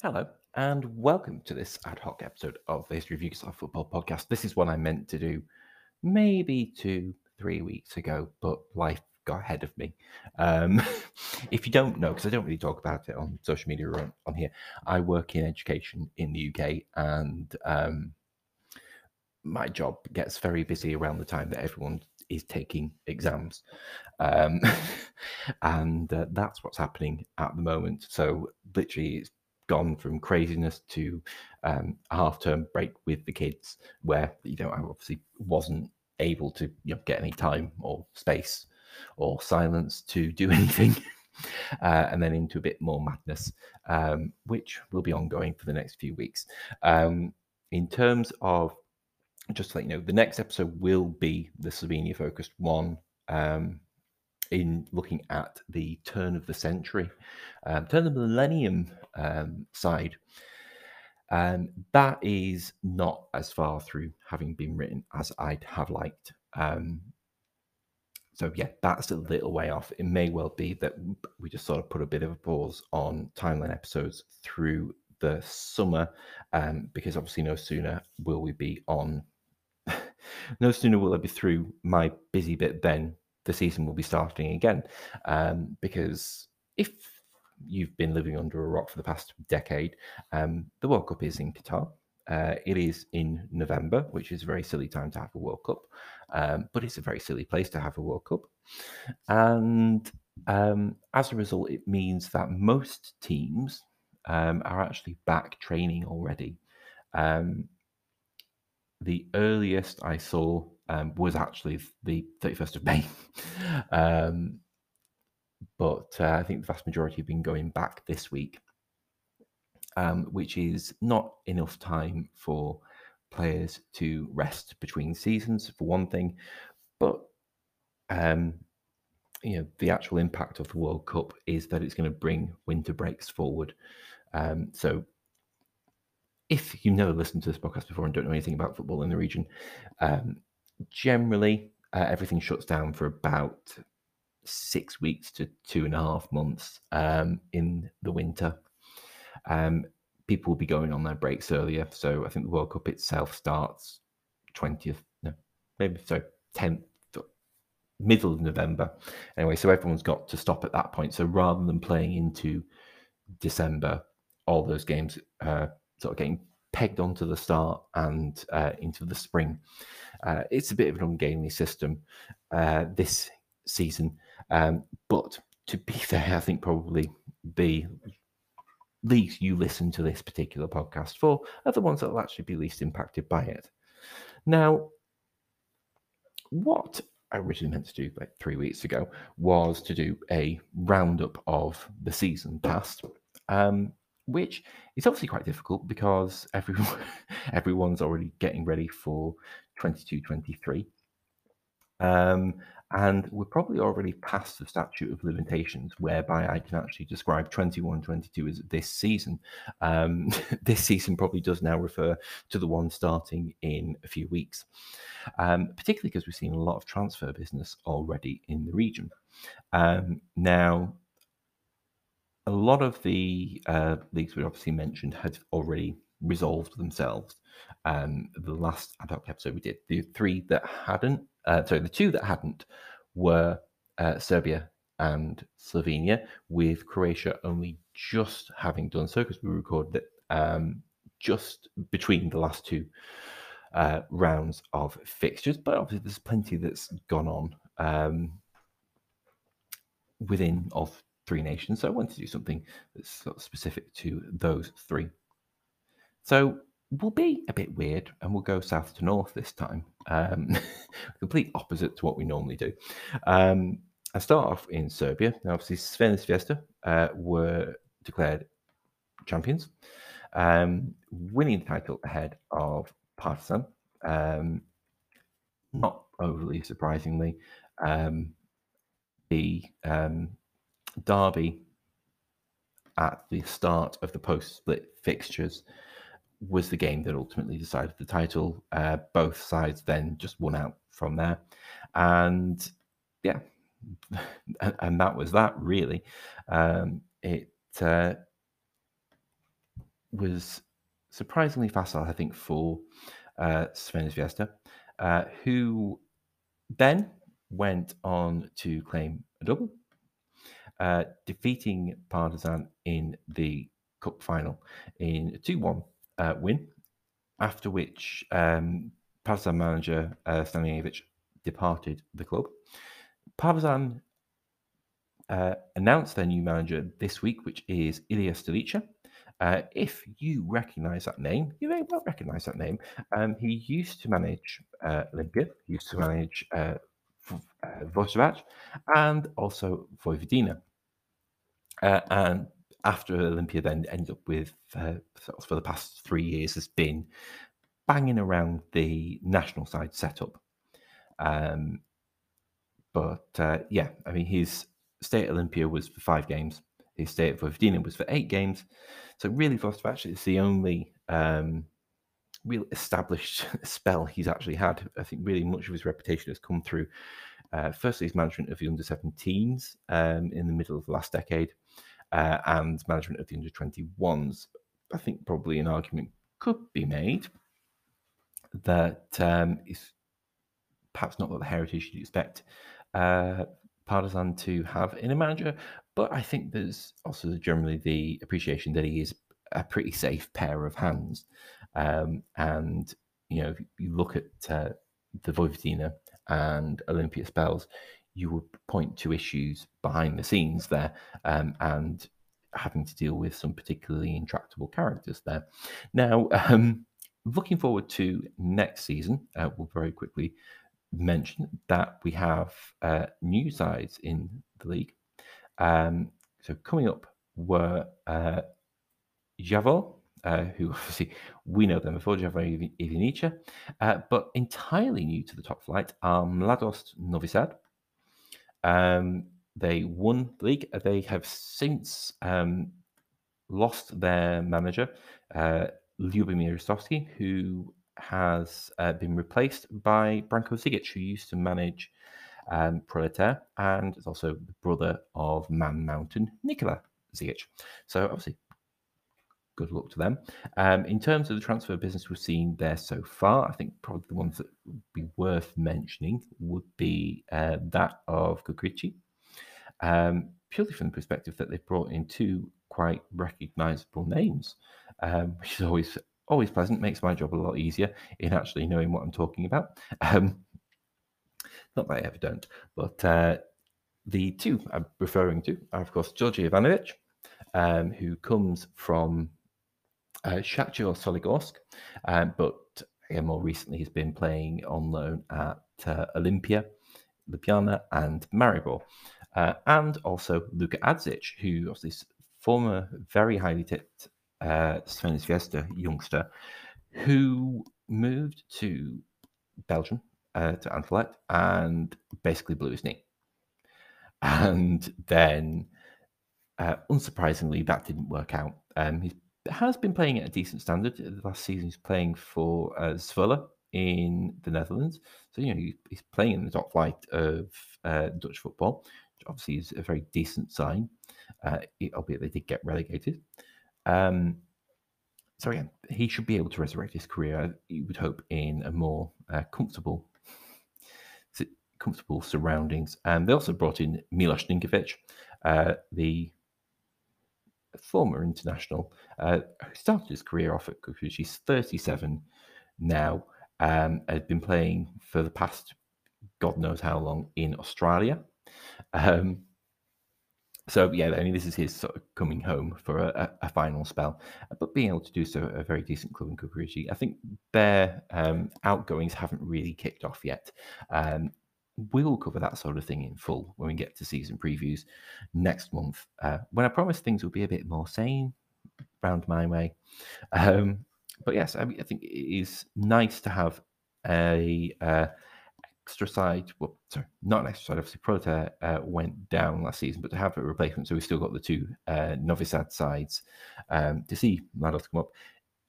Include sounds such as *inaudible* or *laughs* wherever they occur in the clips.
Hello, and welcome to this ad hoc episode of the History of Yugoslav Football Podcast. This is what I meant to do maybe two, three weeks ago, but life got ahead of me. Um, *laughs* if you don't know, because I don't really talk about it on social media or on, on here, I work in education in the UK, and um, my job gets very busy around the time that everyone is taking exams. Um, *laughs* and uh, that's what's happening at the moment. So, literally, it's gone from craziness to um, a half term break with the kids where you know I obviously wasn't able to you know, get any time or space or silence to do *laughs* anything. Uh, and then into a bit more madness, um, which will be ongoing for the next few weeks. Um, in terms of just to let you know, the next episode will be the Slovenia focused one. Um, in looking at the turn of the century, um, turn of the millennium um, side. Um, that is not as far through having been written as I'd have liked. Um, so yeah, that's a little way off. It may well be that we just sort of put a bit of a pause on timeline episodes through the summer, um, because obviously no sooner will we be on, *laughs* no sooner will I be through my busy bit then the season will be starting again. Um, because if you've been living under a rock for the past decade, um, the World Cup is in Qatar. Uh, it is in November, which is a very silly time to have a World Cup, um, but it's a very silly place to have a World Cup. And um, as a result, it means that most teams um, are actually back training already. Um, the earliest I saw um, was actually the 31st of May. *laughs* um, but uh, I think the vast majority have been going back this week, um, which is not enough time for players to rest between seasons, for one thing. But um, you know, the actual impact of the World Cup is that it's going to bring winter breaks forward. Um, so if you've never listened to this podcast before and don't know anything about football in the region, um, generally uh, everything shuts down for about six weeks to two and a half months um, in the winter. Um, people will be going on their breaks earlier. So I think the World Cup itself starts 20th, no, maybe so 10th, middle of November. Anyway, so everyone's got to stop at that point. So rather than playing into December, all those games uh, sort of getting pegged onto the start and uh, into the spring. Uh, it's a bit of an ungainly system uh, this season, um, but to be *laughs* fair, I think probably the leagues you listen to this particular podcast for are the ones that will actually be least impacted by it. Now, what I originally meant to do like three weeks ago was to do a roundup of the season past. Um, which is obviously quite difficult because everyone *laughs* everyone's already getting ready for 22 23 um, and we're probably already past the statute of limitations whereby I can actually describe 21 22 as this season. Um, *laughs* this season probably does now refer to the one starting in a few weeks, um, particularly because we've seen a lot of transfer business already in the region. Um, now, a lot of the uh, leagues we obviously mentioned had already resolved themselves. Um, the last ad hoc episode we did, the three that hadn't, uh, sorry, the two that hadn't were uh, Serbia and Slovenia, with Croatia only just having done so because we recorded it um, just between the last two uh, rounds of fixtures. But obviously, there's plenty that's gone on um, within of three nations. So I wanted to do something that's sort of specific to those three. So we'll be a bit weird and we'll go south to north this time. Um, *laughs* complete opposite to what we normally do. Um, I start off in Serbia. Now, obviously, Crvena Zvezda uh, were declared champions, um, winning the title ahead of Partizan. Um, not overly surprisingly, um, the um, Derby at the start of the post split fixtures was the game that ultimately decided the title. Uh, both sides then just won out from there. And yeah, *laughs* and, and that was that really. Um, it, uh, was surprisingly facile, I think, for uh, Crvena Zvezda, uh, who then went on to claim a double, uh, defeating Partizan in the cup final in a 2 1 uh, win, after which um, Partizan manager uh, departed the club. Partizan uh, announced their new manager this week, which is Ilija Stolica. Uh, if you recognize that name, you may well recognize that name. Um, he used to manage uh, Olympia, used to manage uh, uh, and also Vojvodina. Uh, and after Olympia then ended up with, uh, for the past three years, has been banging around the national side setup. Um, but uh, yeah, I mean, his stay at Olympia was for five games. His stay at Vojvodina was for eight games. So really, Voždovac is the only um, real established *laughs* spell he's actually had. I think really much of his reputation has come through. Uh, firstly, his management of the under 17s um, in the middle of the last decade, uh, and management of the under 21s. I think probably an argument could be made that um, is perhaps not what the heritage you'd expect uh, Partizan to have in a manager, but I think there's also generally the appreciation that he is a pretty safe pair of hands. Um, and, you know, if you look at uh, the Vojvodina and Olympia spells, you would point to issues behind the scenes there um, and having to deal with some particularly intractable characters there. Now, *laughs* um, looking forward to next season, uh, we'll very quickly mention that we have uh, new sides in the league. Um, so coming up were uh, uh, who *laughs* obviously we know them before, Javor Ivanjica, uh, but entirely new to the top flight are Mladost Novi Sad. Um, they won the league. They have since um, lost their manager, uh, Lyubomir Ristovsky, who has uh, been replaced by Branko Zigic, who used to manage um, Proletar and is also the brother of Man Mountain, Nikola Zigic. So obviously, good luck to them. Um, in terms of the transfer business we've seen there so far, I think probably the ones that would be worth mentioning would be uh, that of Čukarički, um, purely from the perspective that they've brought in two quite recognisable names, um, which is always always pleasant, makes my job a lot easier in actually knowing what I'm talking about. Um, not that I ever don't, but uh, the two I'm referring to are, of course, Georgi Ivanovic, um, who comes from uh, Shakhtar Soligorsk, um, but again, more recently he's been playing on loan at uh, Olympia, Ljubljana, and Maribor. Uh, and also Luka Adzic, who was this former very highly tipped uh, Zvezda youngster who moved to Belgium, uh, to Anderlecht, and basically blew his knee. And then, uh, unsurprisingly, that didn't work out. Um, he has been playing at a decent standard. The last season, he's playing for uh, Zwolle in the Netherlands. So, you know, he's playing in the top flight of uh, Dutch football, which obviously is a very decent sign, uh, albeit they did get relegated. Um, so again, he should be able to resurrect his career. You would hope in a more uh, comfortable, comfortable surroundings. And they also brought in Milos Ninkovic, uh, the former international, uh, started his career off at Kukush. He's 37 now. Um, has been playing for the past God knows how long in Australia. Um, so yeah, I mean, this is his sort of coming home for a, a, final spell, but being able to do so a very decent club in Čukarički. I think their um, outgoings haven't really kicked off yet. Um, we'll cover that sort of thing in full when we get to season previews next month, uh, when I promise things will be a bit more sane round my way. Um, but yes, I, I think it is nice to have a uh, extra side, well, sorry, not an extra side, obviously Proletar uh, went down last season, but to have a replacement, so we've still got the two uh, Novi Sad sides um, to see Mladost come up.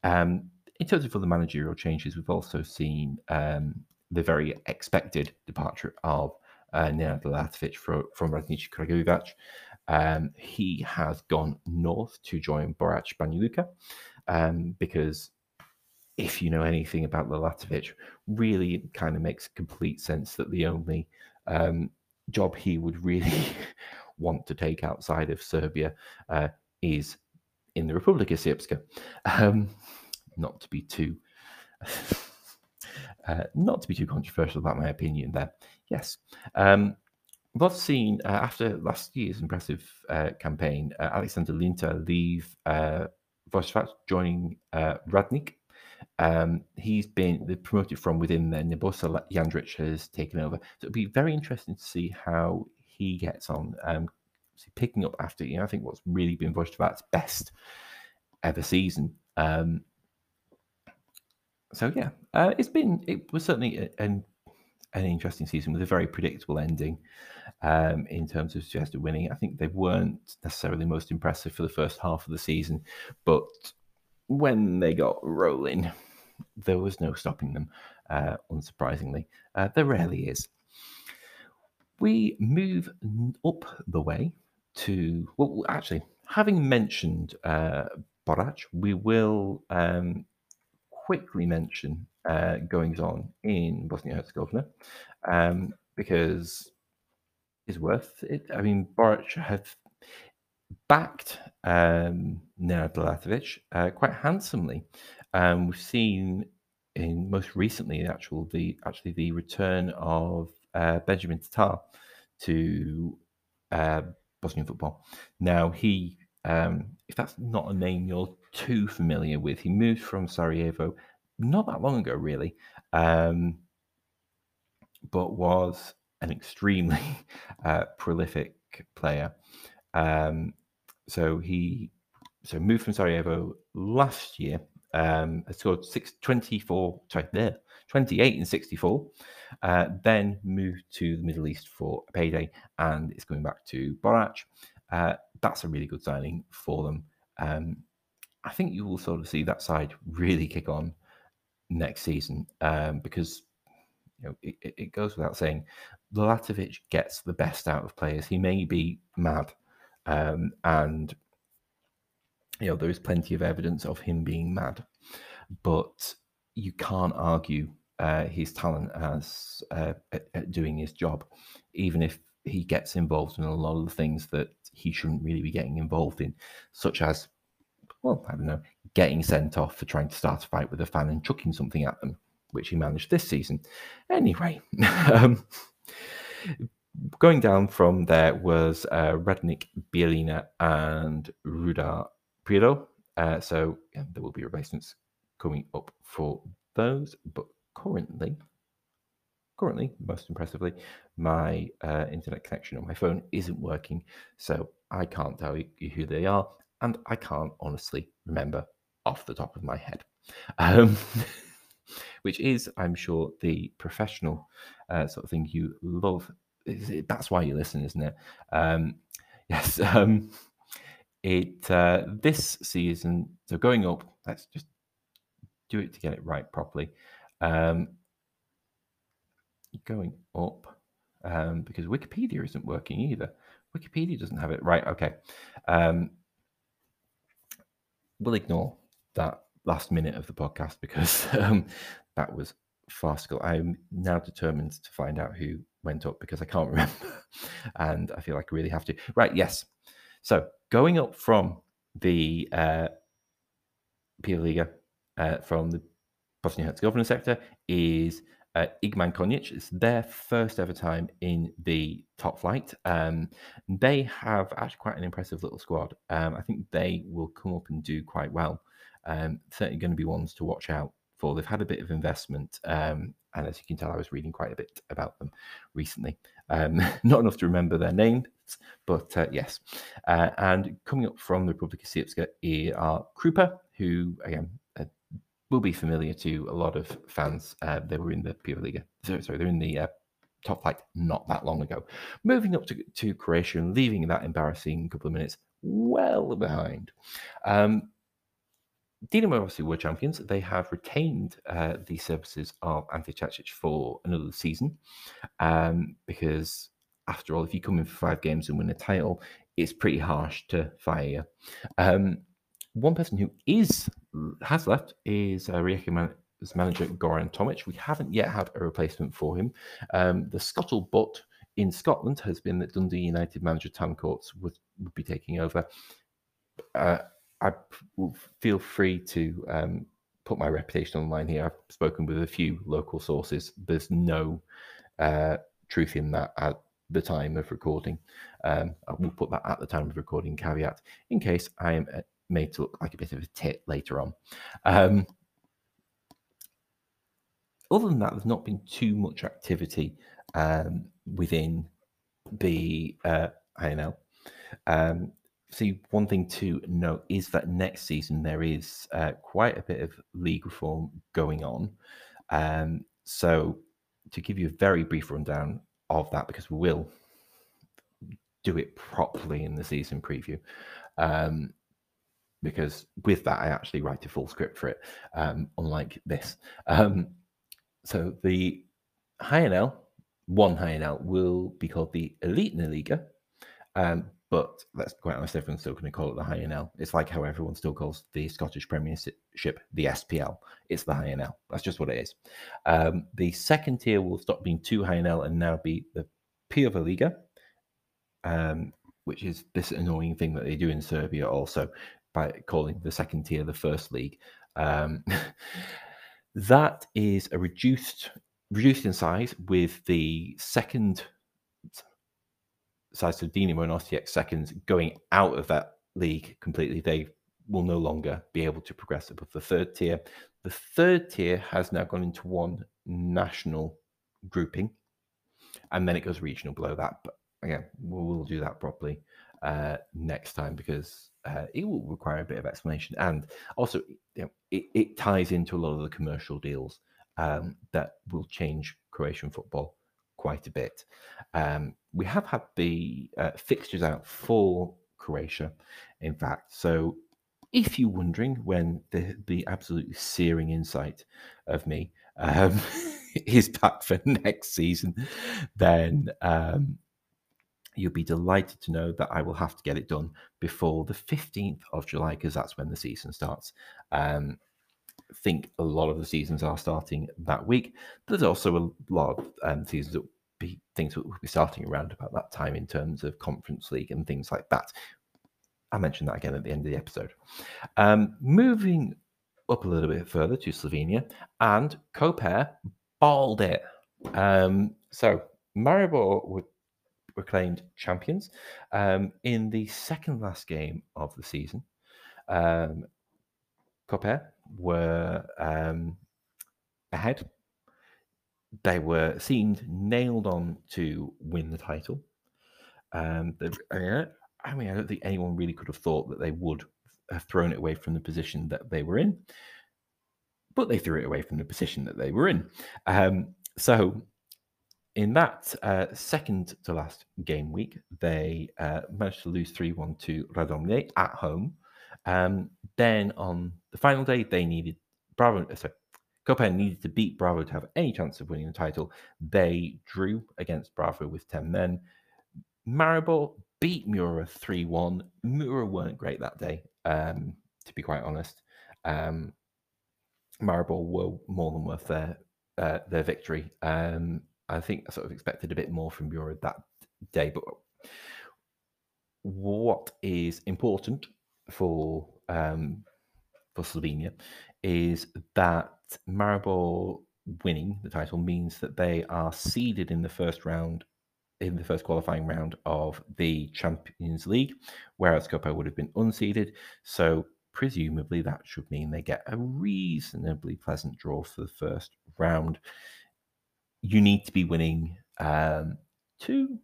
Um, in terms of other managerial changes, we've also seen um, the very expected departure of uh, Nenad Lalatovic from, from Radnički Kragujevac. Um, he has gone north to join Borac Banja Luka um, because if you know anything about Lalatovic, really kind of makes complete sense that the only um, job he would really *laughs* want to take outside of Serbia uh, is in the Republika Srpska. Um, not to be too. *laughs* Uh, not to be too controversial about my opinion there. Yes. Um, seen uh, after last year's impressive uh, campaign, uh, Alexander Linta leave uh, joining uh, Radnik um, he's been promoted from within there. Nebojsa Jandric has taken over. So it'll be very interesting to see how he gets on. Um, picking up after, you know, I think what's really been Voždovac's best ever season. Um, so yeah, uh, it's been, it was certainly an, an interesting season with a very predictable ending um, in terms of Zvezda winning. I think they weren't necessarily most impressive for the first half of the season, but when they got rolling, there was no stopping them, uh, unsurprisingly. Uh, there rarely is. We move up the way to, well, actually, having mentioned uh, Borac, we will um, quickly mention uh, goings on in Bosnia Herzegovina um, because it's worth it. I mean, Borac have backed um, Nenad Lalatovic uh, quite handsomely. Um, we've seen in most recently actual the actually the return of uh, Benjamin Tatar to uh, Bosnian football. Now he, um, if that's not a name you're too familiar with, he moved from Sarajevo not that long ago, really, um, but was an extremely *laughs* uh, prolific player. Um, so he so moved from Sarajevo last year. Um, scored six, 24, sorry, there, 28 and 64. Uh, then moved to the Middle East for a payday and it's coming back to Borac. Uh, that's a really good signing for them. Um, I think you will sort of see that side really kick on next season um, because you know it, it, goes without saying, Lalatovic gets the best out of players. He may be mad um, and you know there is plenty of evidence of him being mad, but you can't argue uh, his talent as uh, at, at doing his job, even if he gets involved in a lot of the things that he shouldn't really be getting involved in, such as, well, I don't know, getting sent off for trying to start a fight with a fan and chucking something at them, which he managed this season. Anyway, *laughs* um, going down from there was uh, Radnik, Bielina, and Rudar Prilo. Uh, so yeah, there will be replacements coming up for those. But currently, currently, most impressively, my uh, internet connection on my phone isn't working, so I can't tell you who they are, and I can't honestly remember off the top of my head. Um, *laughs* which is, I'm sure, the professional uh, sort of thing you love that's why you listen, isn't it? Um, *laughs* yes. Um, it uh, this season, so going up. Let's just do it to get it right properly. Um, going up um, because Wikipedia isn't working either. Wikipedia doesn't have it right. Okay. Um, we'll ignore that last minute of the podcast because *laughs* um, that was farcical. I'm now determined to find out who went up because I can't *laughs* remember. and I feel like I really have to. Right, yes. So going up from the uh, Liga, uh, from the Bosnia Herzegovina sector is uh, Igman Konjic. It's their first ever time in the top flight. Um, they have actually quite an impressive little squad. Um, I think they will come up and do quite well. Um, certainly going to be ones to watch out for. They've had a bit of investment, um, and as you can tell, I was reading quite a bit about them recently. Um, *laughs* not enough to remember their names, but uh, yes. Uh, and coming up from the Republika Srpska are Krupa, who again will be familiar to a lot of fans. Uh, they were in the Prva Liga, sorry, sorry they're in the uh, top flight not that long ago. Moving up to, to Croatia and leaving that embarrassing couple of minutes well behind. Um, Dinamo obviously were champions. They have retained uh, the services of Ante Cacic for another season um, because, after all, if you come in for five games and win a title, it's pretty harsh to fire you. Um, one person who is has left is uh, Rijeka man- manager Goran Tomic. We haven't yet had a replacement for him. Um, the scuttlebutt in Scotland has been that Dundee United manager Tam Courts would, would be taking over. Uh, I feel free to um, put my reputation online here. I've spoken with a few local sources. There's no uh, truth in that at the time of recording. Um, I will put that at the time of recording caveat in case I am uh, made to look like a bit of a tit later on. Um, other than that, there's not been too much activity um, within the uh, HNL. Um, see, one thing to note is that next season there is uh, quite a bit of league reform going on. Um, so, to give you a very brief rundown of that, because we will do it properly in the season preview. Um, because with that, I actually write a full script for it, um, unlike this. Um, so the HNL, one HNL, will be called the Elite na Liga. Um, but let's be quite honest, everyone's still going to call it the HNL. It's like how everyone still calls the Scottish Premiership the SPL. It's the HNL. That's just what it is. Um, the second tier will stop being two HNL and now be the Prva Liga, um, which is this annoying thing that they do in Serbia also by calling the second tier the first league. Um, *laughs* that is a reduced reduced in size with the second size of Dinamo and RTX seconds going out of that league completely. They will no longer be able to progress above the third tier. The third tier has now gone into one national grouping, and then it goes regional below that. But again, we'll, we'll do that properly uh, next time because uh, it will require a bit of explanation, and also you know, it, it, ties into a lot of the commercial deals um, that will change Croatian football quite a bit. Um, we have had the uh, fixtures out for Croatia, in fact. So, if you're wondering when the the absolutely searing insight of me um, *laughs* is back for *laughs* next season, then um, you'll be delighted to know that I will have to get it done before the 15th of July because that's when the season starts. Um, I think a lot of the seasons are starting that week. There's also a lot of um, seasons that be things that will be starting around about that time in terms of conference league and things like that. I mentioned that again at the end of the episode. Um, moving up a little bit further to Slovenia, and Koper balled it. Um, so Maribor would proclaimed champions. Um, in the second last game of the season, um, Koper were um, ahead. They were seemed nailed on to win the title. Um, I mean, I don't think anyone really could have thought that they would have thrown it away from the position that they were in, but they threw it away from the position that they were in. Um, so in that uh, second to last game week, they uh, managed to lose 3 1 to Radomlje at home. Um, then on the final day, they needed Bravo, uh, sorry, Koper needed to beat Bravo to have any chance of winning the title. They drew against Bravo with 10 men. Maribor beat Mura 3 1. Mura weren't great that day, um, to be quite honest. Um, Maribor were more than worth their uh, their victory. Um, I think I sort of expected a bit more from Bureau that day. But what is important for um, for Slovenia is that Maribor winning the title means that they are seeded in the first round, in the first qualifying round of the Champions League, whereas Koper would have been unseeded. So presumably that should mean they get a reasonably pleasant draw for the first round you need to be winning um, two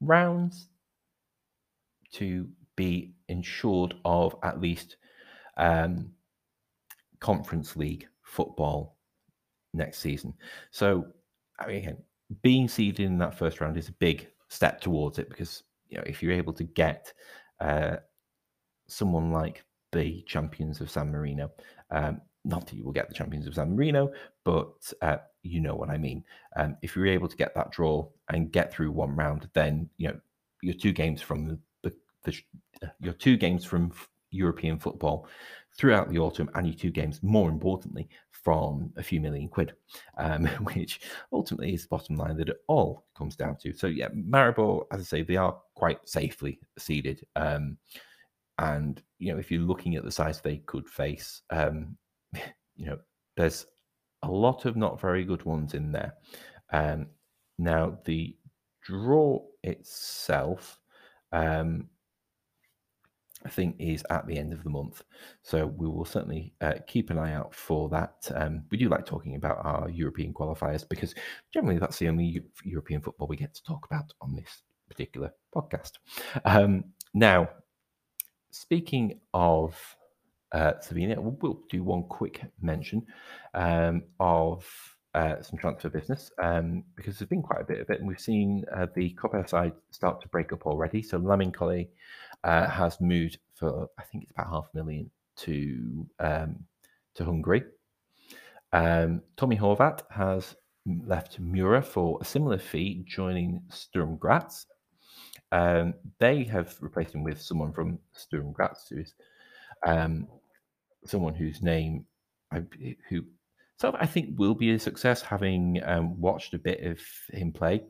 rounds to be ensured of at least um, conference league football next season. So, I mean, again, being seeded in that first round is a big step towards it because you know if you're able to get uh, someone like the champions of San Marino, um, not that you will get the champions of San Marino, but uh, you know what I mean. Um, if you're able to get that draw and get through one round, then you know you're two games from the, the, the, uh, your two games from European football throughout the autumn and your two games, more importantly, from a few million quid, um, *laughs* which ultimately is the bottom line that it all comes down to. So, yeah, Maribor, as I say, they are quite safely seeded. Um, and, you know, if you're looking at the size they could face, um, *laughs* you know, there's a lot of not very good ones in there. Um, now, the draw itself, um, I think, is at the end of the month. So we will certainly uh, keep an eye out for that. Um, we do like talking about our European qualifiers because generally that's the only European football we get to talk about on this particular podcast. Um, now, speaking of uh, Slovenia, we'll, we'll, do one quick mention um, of uh, some transfer business um, because there's been quite a bit of it, and we've seen uh, the Koper side start to break up already. So Lamin uh, has moved for I think it's about half a million to um, to Hungary. Um, Tomi Horvat has left Mura for a similar fee, joining Sturm Graz. Um, they have replaced him with someone from Sturm Graz, who is um, someone whose name I, who sort of I think will be a success, having um, watched a bit of him play,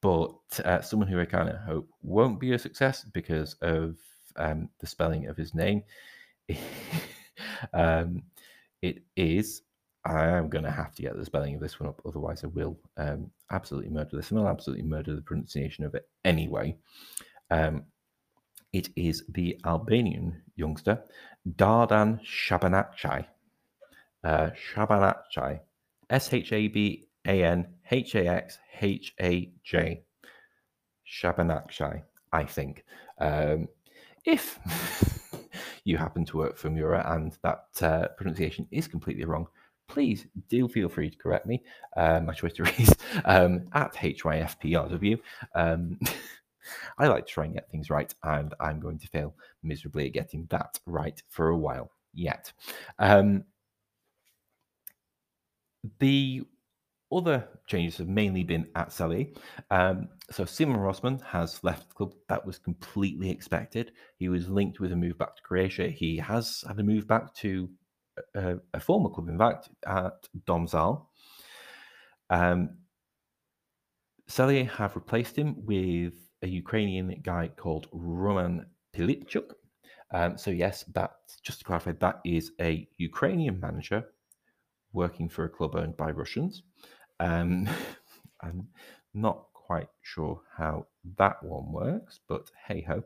but uh, someone who I kind of hope won't be a success because of um, the spelling of his name. *laughs* um, it is. I am going to have to get the spelling of this one up, otherwise I will um, absolutely murder this, and I'll absolutely murder the pronunciation of it anyway. Um, it is the Albanian youngster Dardan Shabanhaxhaj. Uh, Shabanhaxhaj. S H A B A N H A X H A J. Shabanhaxhaj, I think. Um, if *laughs* you happen to work for Mura and that uh, pronunciation is completely wrong, please do feel free to correct me. Um, my Twitter is *laughs* um, at HYFPRW. Um, *laughs* I like to try and get things right, and I'm going to fail miserably at getting that right for a while yet. Um, the other changes have mainly been at Celje. Um, so Simon Rožman has left the club. That was completely expected. He was linked with a move back to Croatia. He has had a move back to a, a former club, in fact, at Domzal. Um, Celje have replaced him with a Ukrainian guy called Roman Pylypchuk. Um, so yes, that just to clarify, that is a Ukrainian manager working for a club owned by Russians. Um, *laughs* I'm not quite sure how that one works, but hey ho.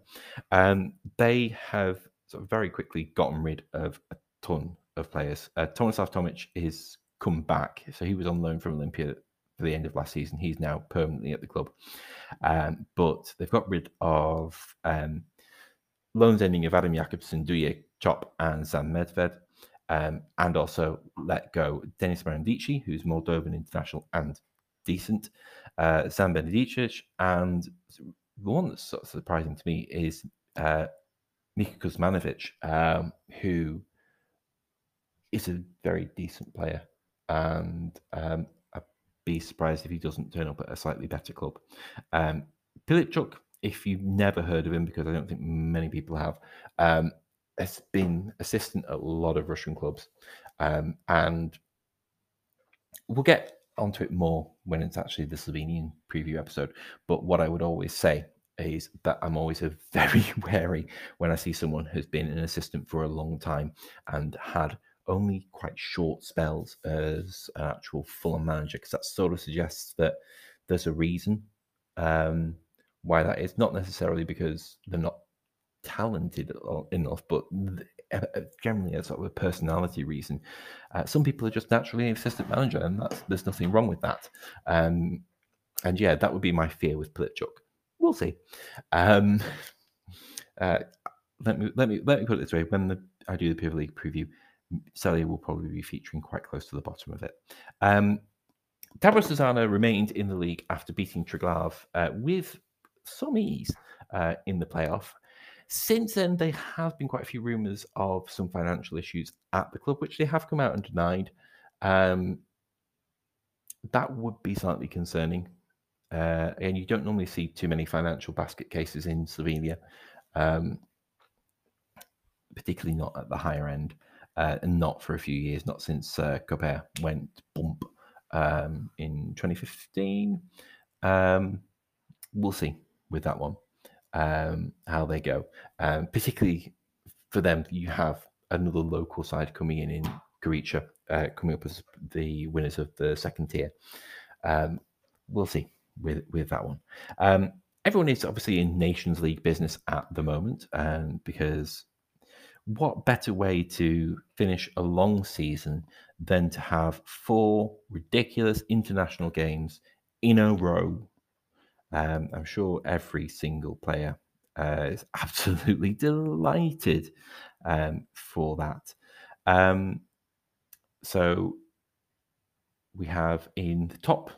Um, they have sort of very quickly gotten rid of a ton of players. Uh, Tomislav Tomic is come back, so he was on loan from Olympia for the end of last season. He's now permanently at the club, um, but they've got rid of um, loans ending of Adam Jakobsen, Duje Čop, and Žan Medved um, and also let go Denis Marandici, who's Moldovan international and decent, uh, Žan Benedičič, and the one that's sort of surprising to me is uh, Mika Kuzmanovic, um, who is a very decent player, and um, be surprised if he doesn't turn up at a slightly better club. Um, Pylypchuk, if you've never heard of him, because I don't think many people have, um, has been assistant at a lot of Russian clubs, um, and we'll get onto it more when it's actually the Slovenian preview episode. But what I would always say is that I'm always *laughs* very wary when I see someone who's been an assistant for a long time and had only quite short spells as an actual full-on manager, because that sort of suggests that there's a reason um, why that is. Not necessarily because they're not talented enough, but generally a sort of a personality reason. Uh, some people are just naturally an assistant manager, and that's there's nothing wrong with that. Um, and yeah, that would be my fear with Pylypchuk. We'll see. Um, *laughs* uh, let me let me let me put it this way: when the, I do the Premier League preview, Celje will probably be featuring quite close to the bottom of it. Um, Tabor Sežana remained in the league after beating Triglav uh, with some ease uh, in the playoff. Since then, there have been quite a few rumours of some financial issues at the club, which they have come out and denied. Um, that would be slightly concerning. Uh, and you don't normally see too many financial basket cases in Slovenia. um, particularly not at the higher end, uh, and not for a few years, not since uh, went bump um, in 2015. Um, we'll see with that one um, how they go. Um, particularly for them, you have another local side coming in in Gorica, uh, coming up as the winners of the second tier. Um, we'll see with with that one. Um, everyone is obviously in Nations League business at the moment, um, because what better way to finish a long season than to have four ridiculous international games in a row? Um, I'm sure every single player uh, is *laughs* absolutely delighted um, for that. Um, so we have in the top,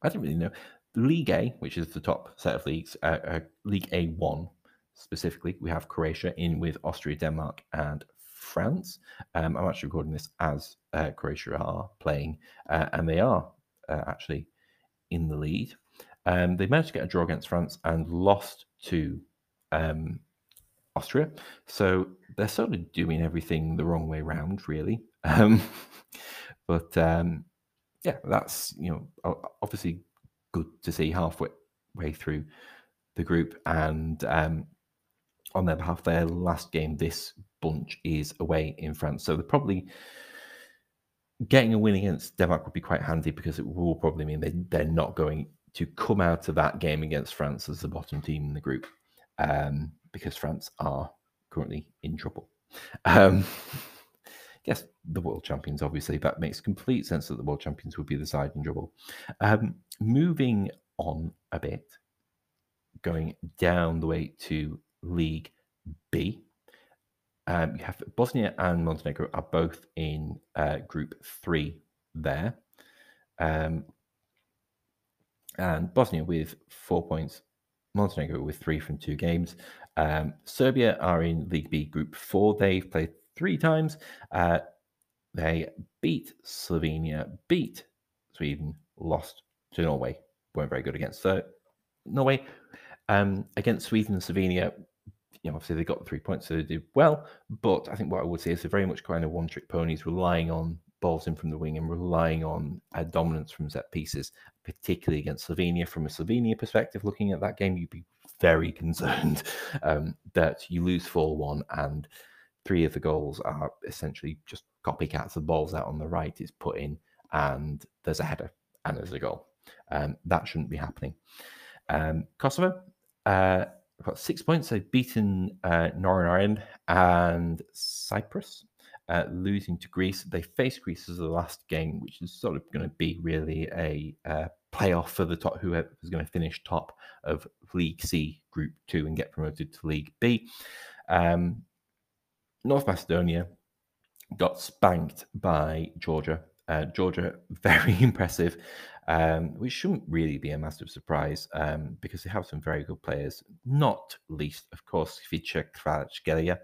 I don't really know, League A, which is the top set of leagues, uh, uh, League A1 specifically, we have Croatia in with Austria, Denmark, and France. Um, I'm actually recording this as uh, Croatia are playing, uh, and they are uh, actually in the lead. Um, they managed to get a draw against France and lost to um, Austria. So they're sort of doing everything the wrong way around, really. *laughs* Um, but um, yeah, that's you know obviously good to see halfway way through the group, and um, on their behalf, their last game this bunch is away in France, so they're probably getting a win against Denmark would be quite handy because it will probably mean they they're not going to come out of that game against France as the bottom team in the group um, because France are currently in trouble. Um, *laughs* yes, the world champions, obviously, that makes complete sense that the world champions would be the side in trouble. Um, moving on a bit, going down the way to League B. Um, you have Bosnia and Montenegro are both in uh, Group Three there, um, and Bosnia with four points, Montenegro with three from two games. Um, Serbia are in League B Group Four. They've played three times. Uh, they beat Slovenia, beat Sweden, lost to Norway. weren't very good against uh, Norway. Um, against Sweden and Slovenia, you know, obviously they got the three points, so they did well. But I think what I would say is they're very much kind of one-trick ponies, relying on balls in from the wing and relying on dominance from set pieces, particularly against Slovenia. From a Slovenia perspective, looking at that game, you'd be very *laughs* concerned um, that you lose 4 1 and three of the goals are essentially just copycats. The ball's out on the right, it's put in, and there's a header and there's a goal. Um, that shouldn't be happening. Um, Kosovo uh, got six points. They've beaten uh, Northern Ireland and Cyprus, uh, losing to Greece. They face Greece as the last game, which is sort of going to be really a uh, playoff for the top whoever is going to finish top of League C Group Two and get promoted to League B. Um, North Macedonia got spanked by Georgia. Uh, Georgia, *laughs* very impressive, um, which shouldn't really be a massive surprise um, because they have some very good players, not least, of course, Khvicha Kvaratskhelia,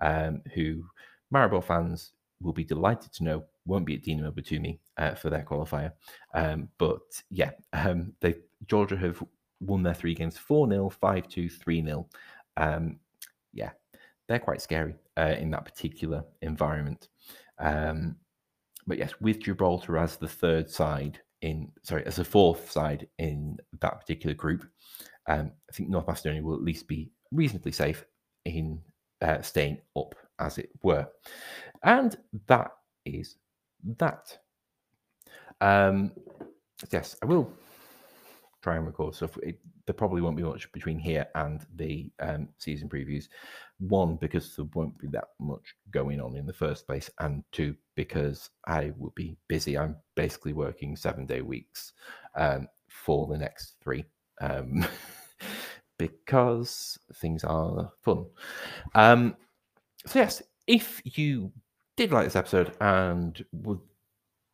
um, who Maribor fans will be delighted to know won't be at Dinamo Batumi uh, for their qualifier. Um, but yeah, um, they Georgia have won their three games 4 0, 5 2, 3 0. Um, yeah, they're quite scary uh, in that particular environment. Um, but yes, with Gibraltar as the third side in, sorry, as a fourth side in that particular group, um, I think North Macedonia will at least be reasonably safe in uh, staying up, as it were. And that is that. Um, yes, I will try and record stuff. It, there probably won't be much between here and the um, season previews. One, because there won't be that much going on in the first place, and two, because I will be busy. I'm basically working seven day weeks um, for the next three. Um, *laughs* because things are fun. Um, so, yes, if you did like this episode and would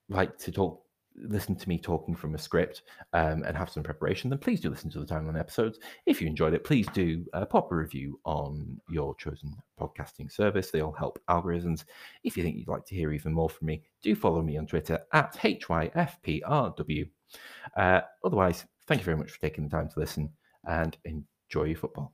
like to talk listen to me talking from a script um, and have some preparation, then please do listen to the timeline episodes. If you enjoyed it, please do uh, pop a review on your chosen podcasting service. They all help algorithms. If you think you'd like to hear even more from me, do follow me on Twitter at HYFPRW. Uh, otherwise, thank you very much for taking the time to listen and enjoy your football.